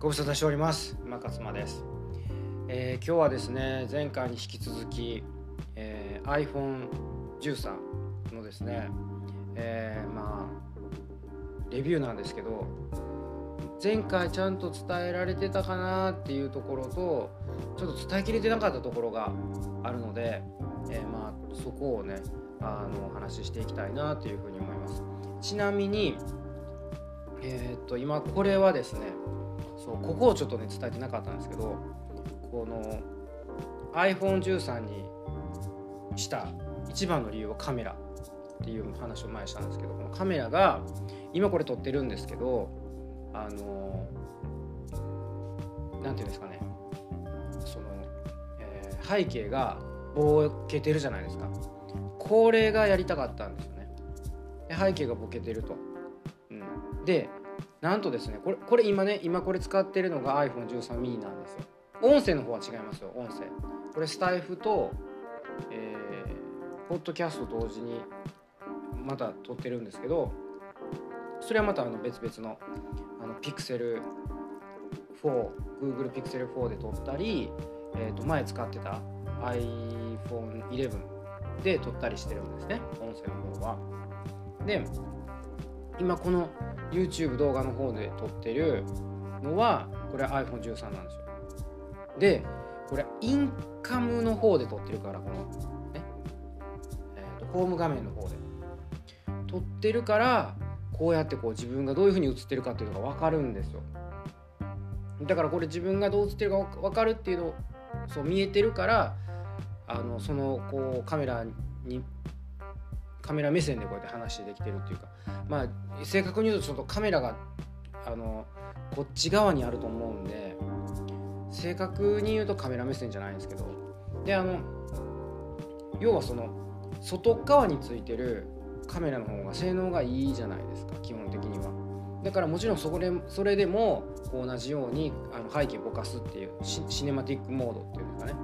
ご無沙汰しております。馬勝間です、えー今日はですね前回に引き続き、えー iPhone13 のですね、えーまあレビューなんですけど前回ちゃんと伝えられてたかなっていうところとちょっと伝えきれてなかったところがあるので、えーまあそこをねあのお話ししていきたいなというふうに思います。ちなみにえーっと今これはですねそうここをちょっとね伝えてなかったんですけどこの iPhone13 にした一番の理由はカメラっていう話を前にしたんですけどこのカメラが今これ撮ってるんですけどあのなんていうんですかねその、えー背景がボケてるじゃないですか。これがやりたかったんですよね。で背景がボケてると、うん、でなんとですねこれこれ今ね今これ使ってるのが iPhone13mm なんですよ音声の方は違いますよ音声これスタイフとえーポッドキャスト同時にまた撮ってるんですけどそれはまたあの別々のあの Pixel 4 Google Pixel 4で撮ったり、えー、と前使ってた iPhone11 で撮ったりしてるんですね音声の方は。で今この YouTube 動画の方で撮ってるのはこれ iPhone13 なんですよ。でこれインカムの方で撮ってるからこのね、えーとホーム画面の方で撮ってるからこうやってこう自分がどういう風に映ってるかっていうのが分かるんですよ。だからこれ自分がどう映ってるか分かるっていうのそう見えてるからあのそのこうカメラにカメラ目線でこうやって話できてるっていうかまあ正確に言うとちょっとカメラがあのこっち側にあると思うんで正確に言うとカメラ目線じゃないんですけどであの要はその外側についてるカメラの方が性能がいいじゃないですか基本的には。だからもちろんそこでそれでも同じようにあの背景ぼかすっていうシシネマティックモードっていうんですかね。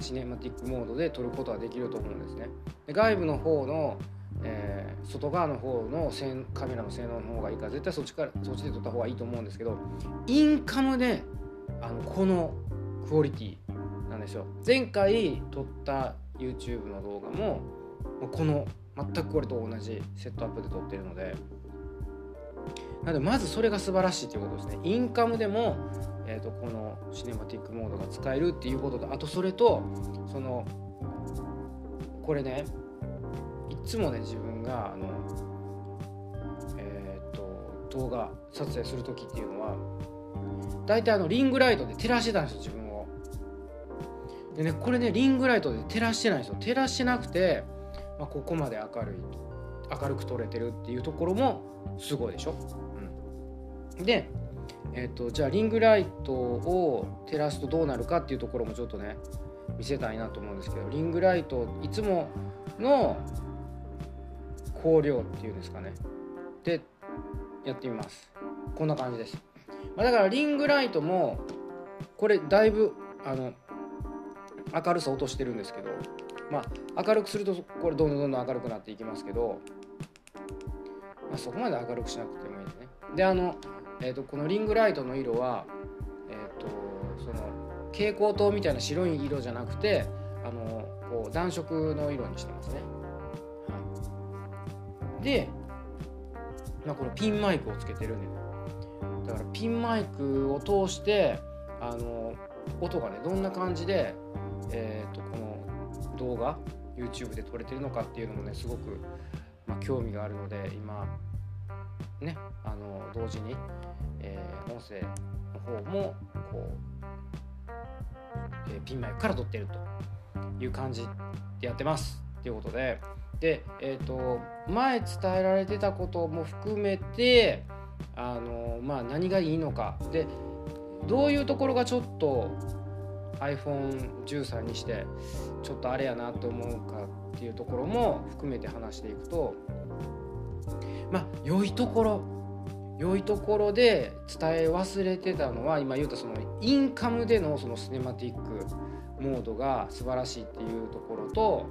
シネマティックモードで撮ることはできると思うんですね。で外部の方の、えー外側の方のカメラの性能の方がいいから絶対そっちからそっちで撮った方がいいと思うんですけどインカムであのこのクオリティなんですよ。前回撮った YouTube の動画もこの全くこれと同じセットアップで撮ってるのでなのでまずそれが素晴らしいということですね。インカムでも、えー、とこのシネマティックモードが使えるっていうこととあとそれとそのこれねつもね自分があのえっ、と動画撮影する時っていうのは大体あのリングライトで照らしてたんですよ自分を。でねこれねリングライトで照らしてないんですよ。照らしてなくて、まあ、ここまで明るい明るく撮れてるっていうところもすごいでしょ、うん、でえっ、とじゃあリングライトを照らすとどうなるかっていうところもちょっとね見せたいなと思うんですけどリングライトいつもの光量っていうんですかね。でやってみます。こんな感じです、まあ、だからリングライトもこれだいぶあの明るさ落としてるんですけどまあ明るくするとこれどんどんどんどん明るくなっていきますけど、まあ、そこまで明るくしなくてもいいですね。であの、えー、とこのリングライトの色はえっ、とその蛍光灯みたいな白い色じゃなくてあのこう暖色の色にしてますね、で、まあ、これピンマイクをつけてるん。でだからピンマイクを通してあの音がねどんな感じで、えー、とこの動画 YouTube で撮れてるのかっていうのもねすごく、まあ、興味があるので今ねあの同時に、えー音声の方もこう、えーピンマイクから撮ってるという感じでやってます。っていうことで。でえっ、と前伝えられてたことも含めてあのまあ何がいいのか。でどういうところがちょっと iPhone13 にしてちょっとあれやなと思うかっていうところも含めて話していくとまあ良いところ。良いところで伝え忘れてたのは今言ったそのインカムでのそのシネマティックモードが素晴らしいっていうところと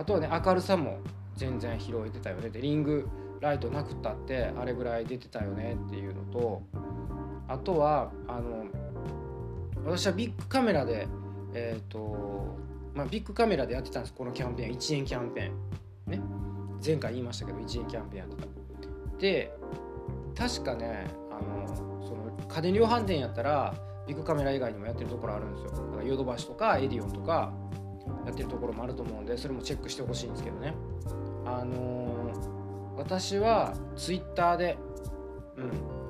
あとはね明るさも全然拾えてたよね。でリングライトなくったってあれぐらい出てたよねっていうのとあとはあの私はビッグカメラでえっ、とまあビッグカメラでやってたんですこのキャンペーン1円キャンペーン。ね。前回言いましたけど1円キャンペーンやってた。で確かねあのその家電量販店やったらビッグカメラ以外にもやってるところあるんですよ。だからヨドバシとかエディオンとかやってるところもあると思うんでそれもチェックしてほしいんですけどね。あのー、私はツイッターでうん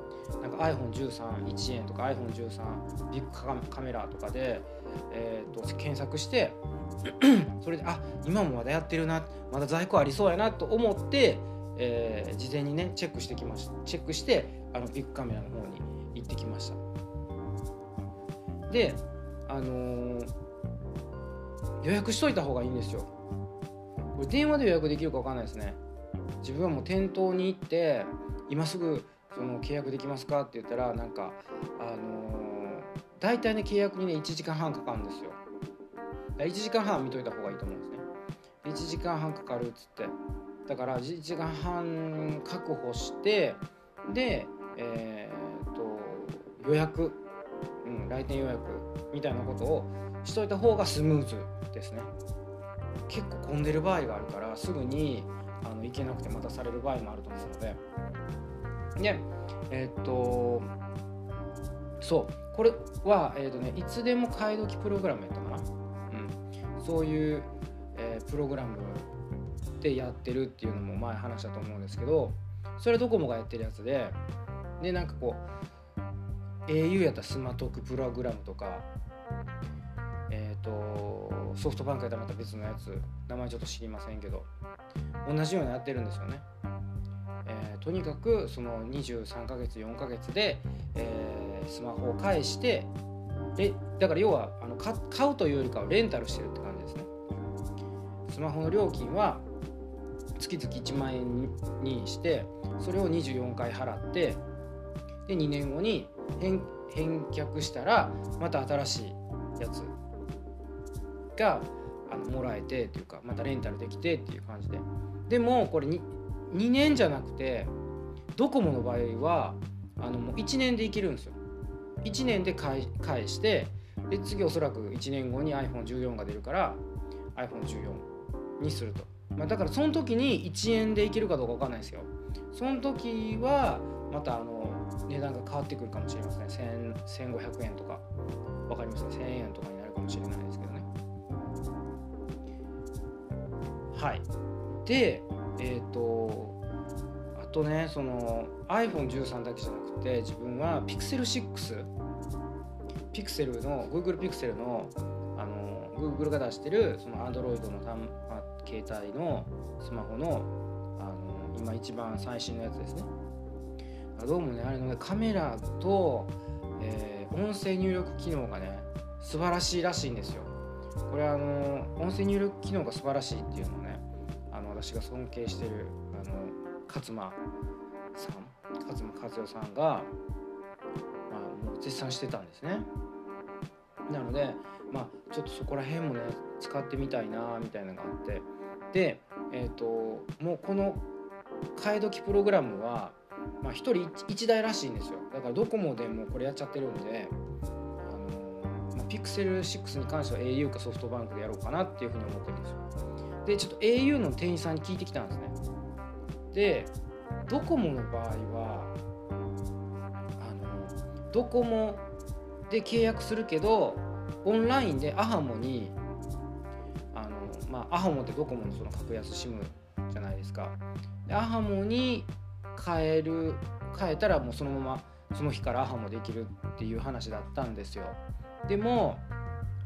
なんか iPhone131 円とか iPhone13 ビッグカメラとかで、えーと、と検索して それであ今もまだやってるなまだ在庫ありそうやなと思って、えー、事前にねチェックしてきましたチェックしてあのビッグカメラの方に行ってきました。であのー、予約しといた方がいいんですよ。これ電話で予約できるか分かんないですね。自分はもう店頭に行って今すぐその契約できますかって言ったらなんかあのー、大体ね契約にね1時間半かかるんですよ。1時間半見といた方がいいと思うんですね。1時間半かかるっつって。だから1時間半確保してでえー、っと予約。うん、来店予約みたいなことをしといた方がスムーズですね。結構混んでる場合があるからすぐにあの行けなくて待たされる場合もあると思うので。でえー、っとそう。これは、えーとね、いつでも買い時プログラムやったかな、うん、そういう、えー、プログラムでやってるっていうのも前話したと思うんですけどそれドコモがやってるやつででなんかこう au やったらスマトークプログラムとか、とソフトバンクやったらまた別のやつ名前ちょっと知りませんけど同じようにやってるんですよね、えー、とにかくその23ヶ月4ヶ月で、えー、スマホを返してでだから要はあの買うというよりかはレンタルしてるって感じですね。スマホの料金は月々1万円にしてそれを24回払ってで2年後に返返却したらまた新しいやつがあのもらえてっていうかまたレンタルできてっていう感じで。でもこれ 2, 2年じゃなくてドコモの場合はあのもう1年でいけるんですよ。1年で返返してで次おそらく1年後に iPhone14 が出るから iPhone14 にすると、まあ、だからその時に1円でいけるかどうか分かんないですよ。その時はまたあの値段が変わってくるかもしれません。1500円とか。分かりますか？1000円とかになるかもしれないですけどね。はい。でえっ、ー、とあとねその iPhone13 だけじゃなくて自分は Pixel6 ピクセルの Google Pixel のあの Google が出してるその Android の端携帯のスマホのあの今一番最新のやつですね。どうもねあれのねカメラと、えー、音声入力機能がね素晴らしいらしいんですよ。これあの音声入力機能が素晴らしいっていうの。私が尊敬してるあの勝間さん勝間和代さんが、まあ、もう絶賛してたんですね。なのでまあちょっとそこら辺もね使ってみたいなみたいなのがあって。でえっ、ー、ともうこの替え時プログラムはまあ、1人 1, 台らしいんですよ。だからドコモでもこれやっちゃってるんであの、まあ、ピクセル6に関しては au かソフトバンクでやろうかなっていうふうに思ってるんですよ。でちょっと au の店員さんに聞いてきたんですね。でドコモの場合はあのドコモで契約するけどオンラインでアハモにあの、まあ、アハモってドコモのその格安 SIM じゃないですか。でアハモに変える変えたらもうそのままその日からアハもできるっていう話だったんですよ。でも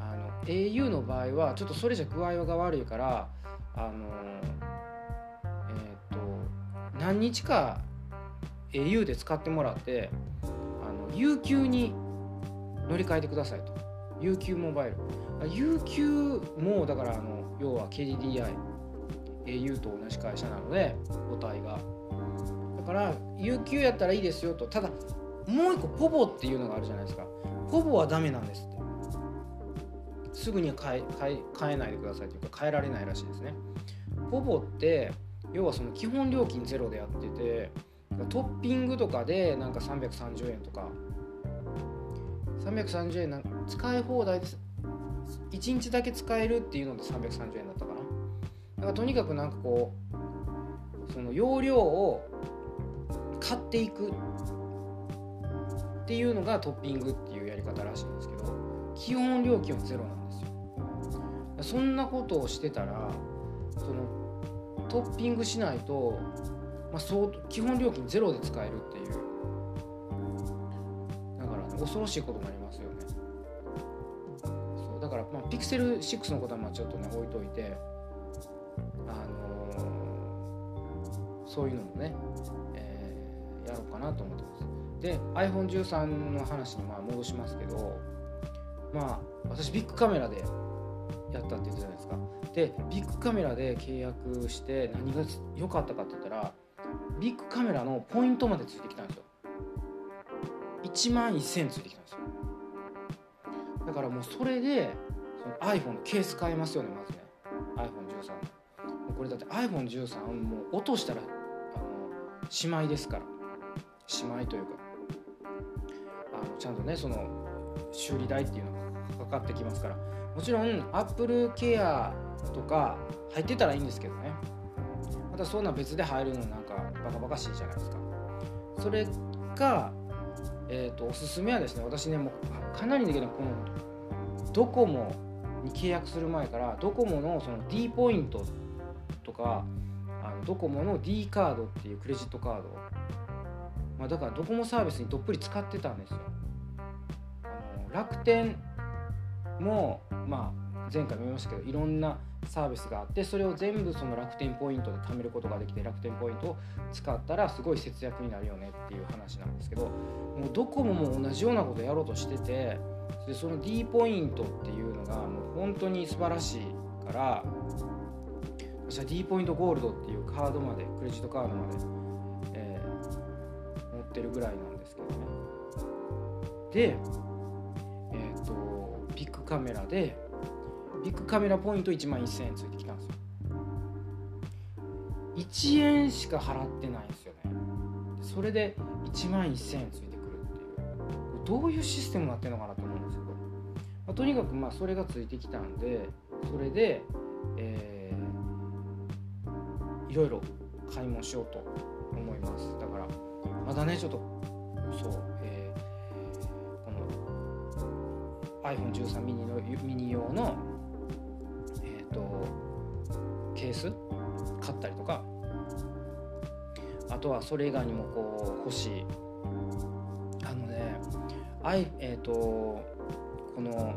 あの au の場合はちょっとそれじゃ具合が悪いからあのえっ、ー、と何日か au で使ってもらってあの UQ に乗り換えてくださいと。UQ モバイル。UQ もだからあの要は KDDI au と同じ会社なので母体が。だから有給やったらいいですよと。ただもう一個ポボっていうのがあるじゃないですか。ポボはダメなんですって。すぐに変え変えないでくださいというか変えられないらしいですね。ポボって要はその基本料金ゼロでやっててトッピングとかでなんか330円とか。330円なんか使い放題です。1日だけ使えるっていうので330円だったかな。だからとにかくなんかこうその容量を買っていくっていうのがトッピングっていうやり方らしいんですけど基本料金はゼロなんですそんなことをしてたらそのトッピングしないと、まあ、そう基本料金ゼロで使えるっていう。だから、ね、恐ろしいことになりますよね。そうだから、まあ、ピクセル6のことはまあちょっとね置いといてあのー、そういうのもね、えー、やろうかなと思ってます。で iPhone13 の話にまあ戻しますけどまあ私ビッグカメラでやったって言ってたじゃないですか。でビッグカメラで契約して何が良かったかって言ったらビッグカメラのポイントまでついてきたんですよ。1万1000ついてきたんですよ。だからもうそれでその iPhone のケース買えますよねまずね。iPhone13 のこれだって iPhone13 もう落としたらあのしまいですから。しまいというか。あのちゃんとねその修理代っていうのがかかってきますから。もちろんアップルケアとか入ってたらいいんですけどね。またそんな別で入るのなんかバカバカしいじゃないですか。それか、えーと、おすすめはですね私ねもうかなりだけどこのドコモに契約する前からドコモのその D ポイントとかあのドコモの D カードっていうクレジットカード、まあ、だからドコモサービスにどっぷり使ってたんですよ。楽天もまあ前回も言いましたけどいろんなサービスがあってそれを全部その楽天ポイントで貯めることができて楽天ポイントを使ったらすごい節約になるよねっていう話なんですけどもうドコモも同じようなことやろうとしててでその D ポイントっていうのがもう本当に素晴らしいから私は D ポイントゴールドっていうカードまでクレジットカードまで、えー、持ってるぐらいなんですけどね。で、ビッグカメラでビッグカメラポイント1万1000円ついてきたんですよ。1円しか払ってないんですよね。それで1万1000円ついてくるっていう。どういうシステムになってるのかなと思うんですけど、まあ、とにかくまあそれがついてきたんでそれで、えー、いろいろ買い物しようと思います。だからまだねちょっとそう iPhone13 ミニのミニ用の、えーと、ケース買ったりとか。あとはそれ以外にもこう欲しい。あのねあいえっ、ー、とこの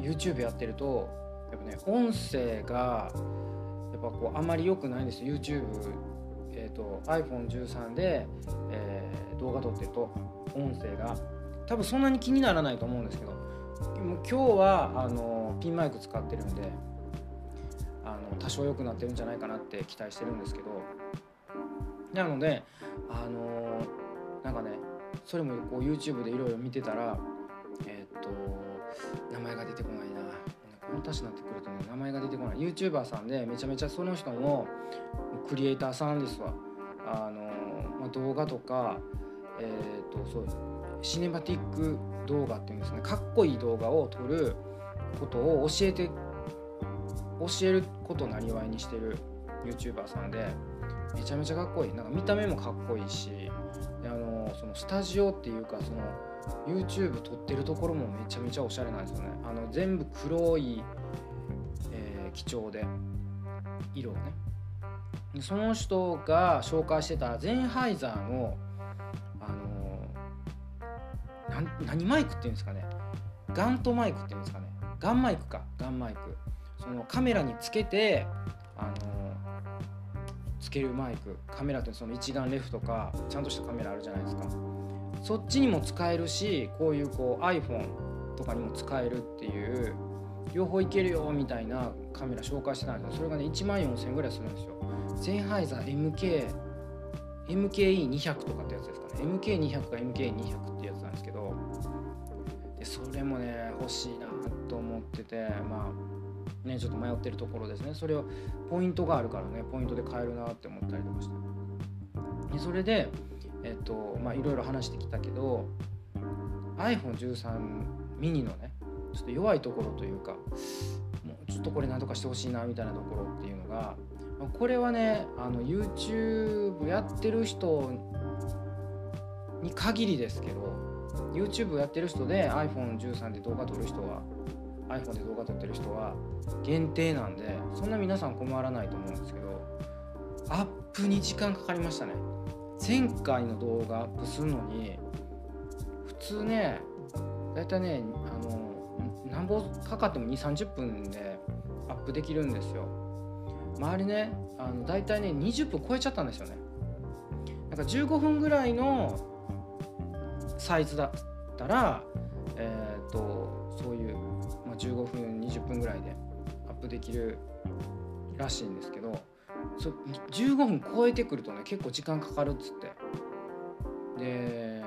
YouTube やってるとやっぱね音声がやっぱこうあまり良くないんです YouTube えーと、と iPhone13 で、えー、動画撮ってると音声が。多分そんなに気にならないと思うんですけど今日はあのピンマイク使ってるんであの多少良くなってるんじゃないかなって期待してるんですけどなのであのなんかねそれもこう YouTube でいろいろ見てたらえー、っと名前が出てこないな。この年になってくるとね名前が出てこない。YouTuber さんでめちゃめちゃその人のクリエイターさんですわ。あの、まあ、動画とかえー、っとそうシネマティック動画っていうんですね。かっこいい動画を撮ることを教えて教えることをなりわいにしてる YouTuber さんでめちゃめちゃかっこいい。なんか見た目もかっこいいしあのそのスタジオっていうかその YouTube 撮ってるところもめちゃめちゃおしゃれなんですよね。あの全部黒い、えー、基調で色をね。その人が紹介してたゼンハイザーの何マイクっていうんですかね。ガントマイクっていうんですかね。ガンマイクか。ガンマイク。そのカメラにつけてあのつけるマイク。カメラってその一眼レフとかちゃんとしたカメラあるじゃないですか。そっちにも使えるしこういうこう iPhone とかにも使えるっていう両方いけるよみたいなカメラ紹介してたんですけどそれがね1万4000円ぐらいするんですよ。ゼンハイザー MK MKE200 とかってやつですかね。MK200 か MK200 ってやつなんですけどそれもね欲しいなと思っててまあねちょっと迷ってるところですね。それをポイントがあるからねポイントで買えるなって思ったりとかして。でそれでえっとまあいろいろ話してきたけど iPhone13 ミニのねちょっと弱いところというかもうちょっとこれ何とかしてほしいなみたいなところっていうのがこれはねあの YouTube やってる人に限りですけど YouTube やってる人で iPhone13 で動画撮る人は iPhone で動画撮ってる人は限定なんでそんな皆さん困らないと思うんですけどアップに時間かかりましたね。前回の動画アップするのに普通ねだいたいねあの何本かかっても2 3 0分でアップできるんですよ。周りねあのだいたいね20分超えちゃったんですよね。なんか15分ぐらいのサイズだったらえ、ー、とそういう、まあ、15分20分ぐらいでアップできるらしいんですけどそ15分超えてくるとね結構時間かかるっつって。で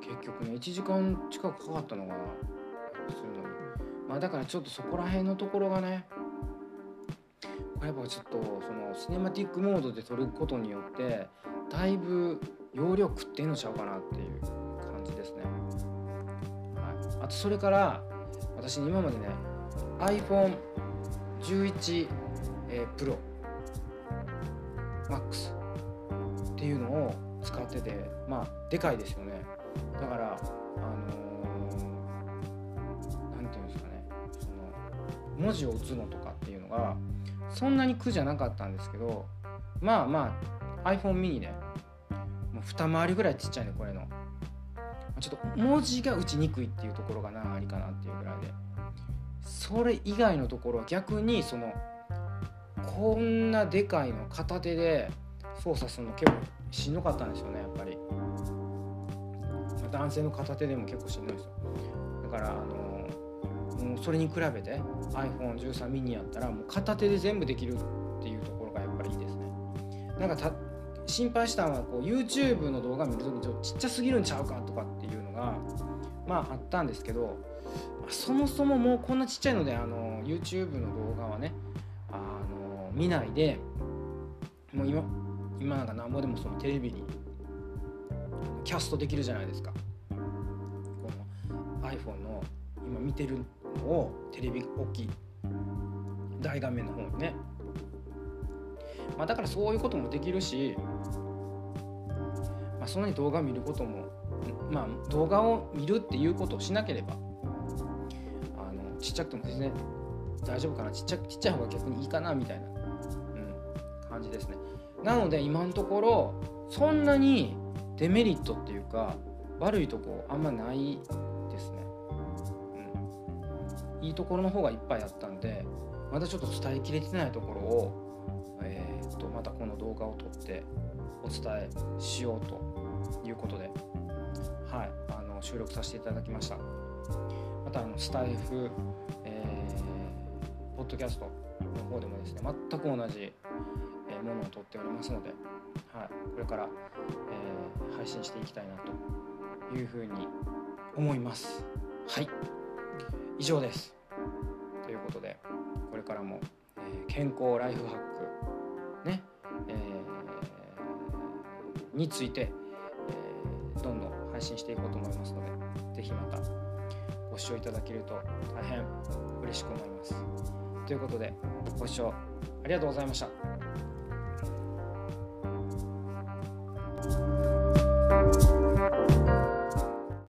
結局ね1時間近くかかったのかなするのに。まあだからちょっとそこら辺のところがねこれやっぱちょっとそのシネマティックモードで撮ることによってだいぶ容量食ってんのちゃうかなっていう。じですね、はい、あとそれから私今までね iPhone11、えー、Pro Max っていうのを使っててまあでかいですよね。だからあの何、て言うんですかね。その文字を打つのとかっていうのがそんなに苦じゃなかったんですけどまあまあ iPhone mini ね。もう二回りぐらいちっちゃいねこれの。ちょっと文字が打ちにくいっていうところが何ありかなっていうぐらいで。それ以外のところは逆にそのこんなでかいの片手で操作するの結構しんどかったんですよねやっぱり。男性の片手でも結構しんどいですよ。だからあのもうそれに比べて iPhone13 mini やったらもう片手で全部できるっていうところがやっぱりいいですね。なんか心配したのはこう YouTube の動画見るときちょっとちっちゃすぎるんちゃうかとかっていうのがまああったんですけどそもそももうこんなちっちゃいのであの YouTube の動画はねあの見ないでもう今今なんかなんぼでもそのテレビにキャストできるじゃないですか。この iPhone の今見てるのをテレビ大きい大画面の方にねまあ、だからそういうこともできるし、まあ、そんなに動画を見ることもまあ動画を見るっていうことをしなければあのちっちゃくても全然大丈夫かな。ちっちゃちっちゃい方が逆にいいかなみたいな、うん、感じですね。なので今のところそんなにデメリットっていうか悪いとこあんまないですね、うん、いいところの方がいっぱいあったんでまだちょっと伝えきれてないところを、とまたこの動画を撮ってお伝えしようということで、はい、あの収録させていただきました。またあのスタイフ、えー、ポッドキャストの方でもですね全く同じものを撮っておりますので、はい、これから、えー、配信していきたいなというふうに思います。はい以上です。ということでこれからも、え、健康ライフハックね、えー、について、えー、どんどん配信していこうと思いますので是非またご視聴いただけると大変嬉しく思いますということでご視聴ありがとうございました。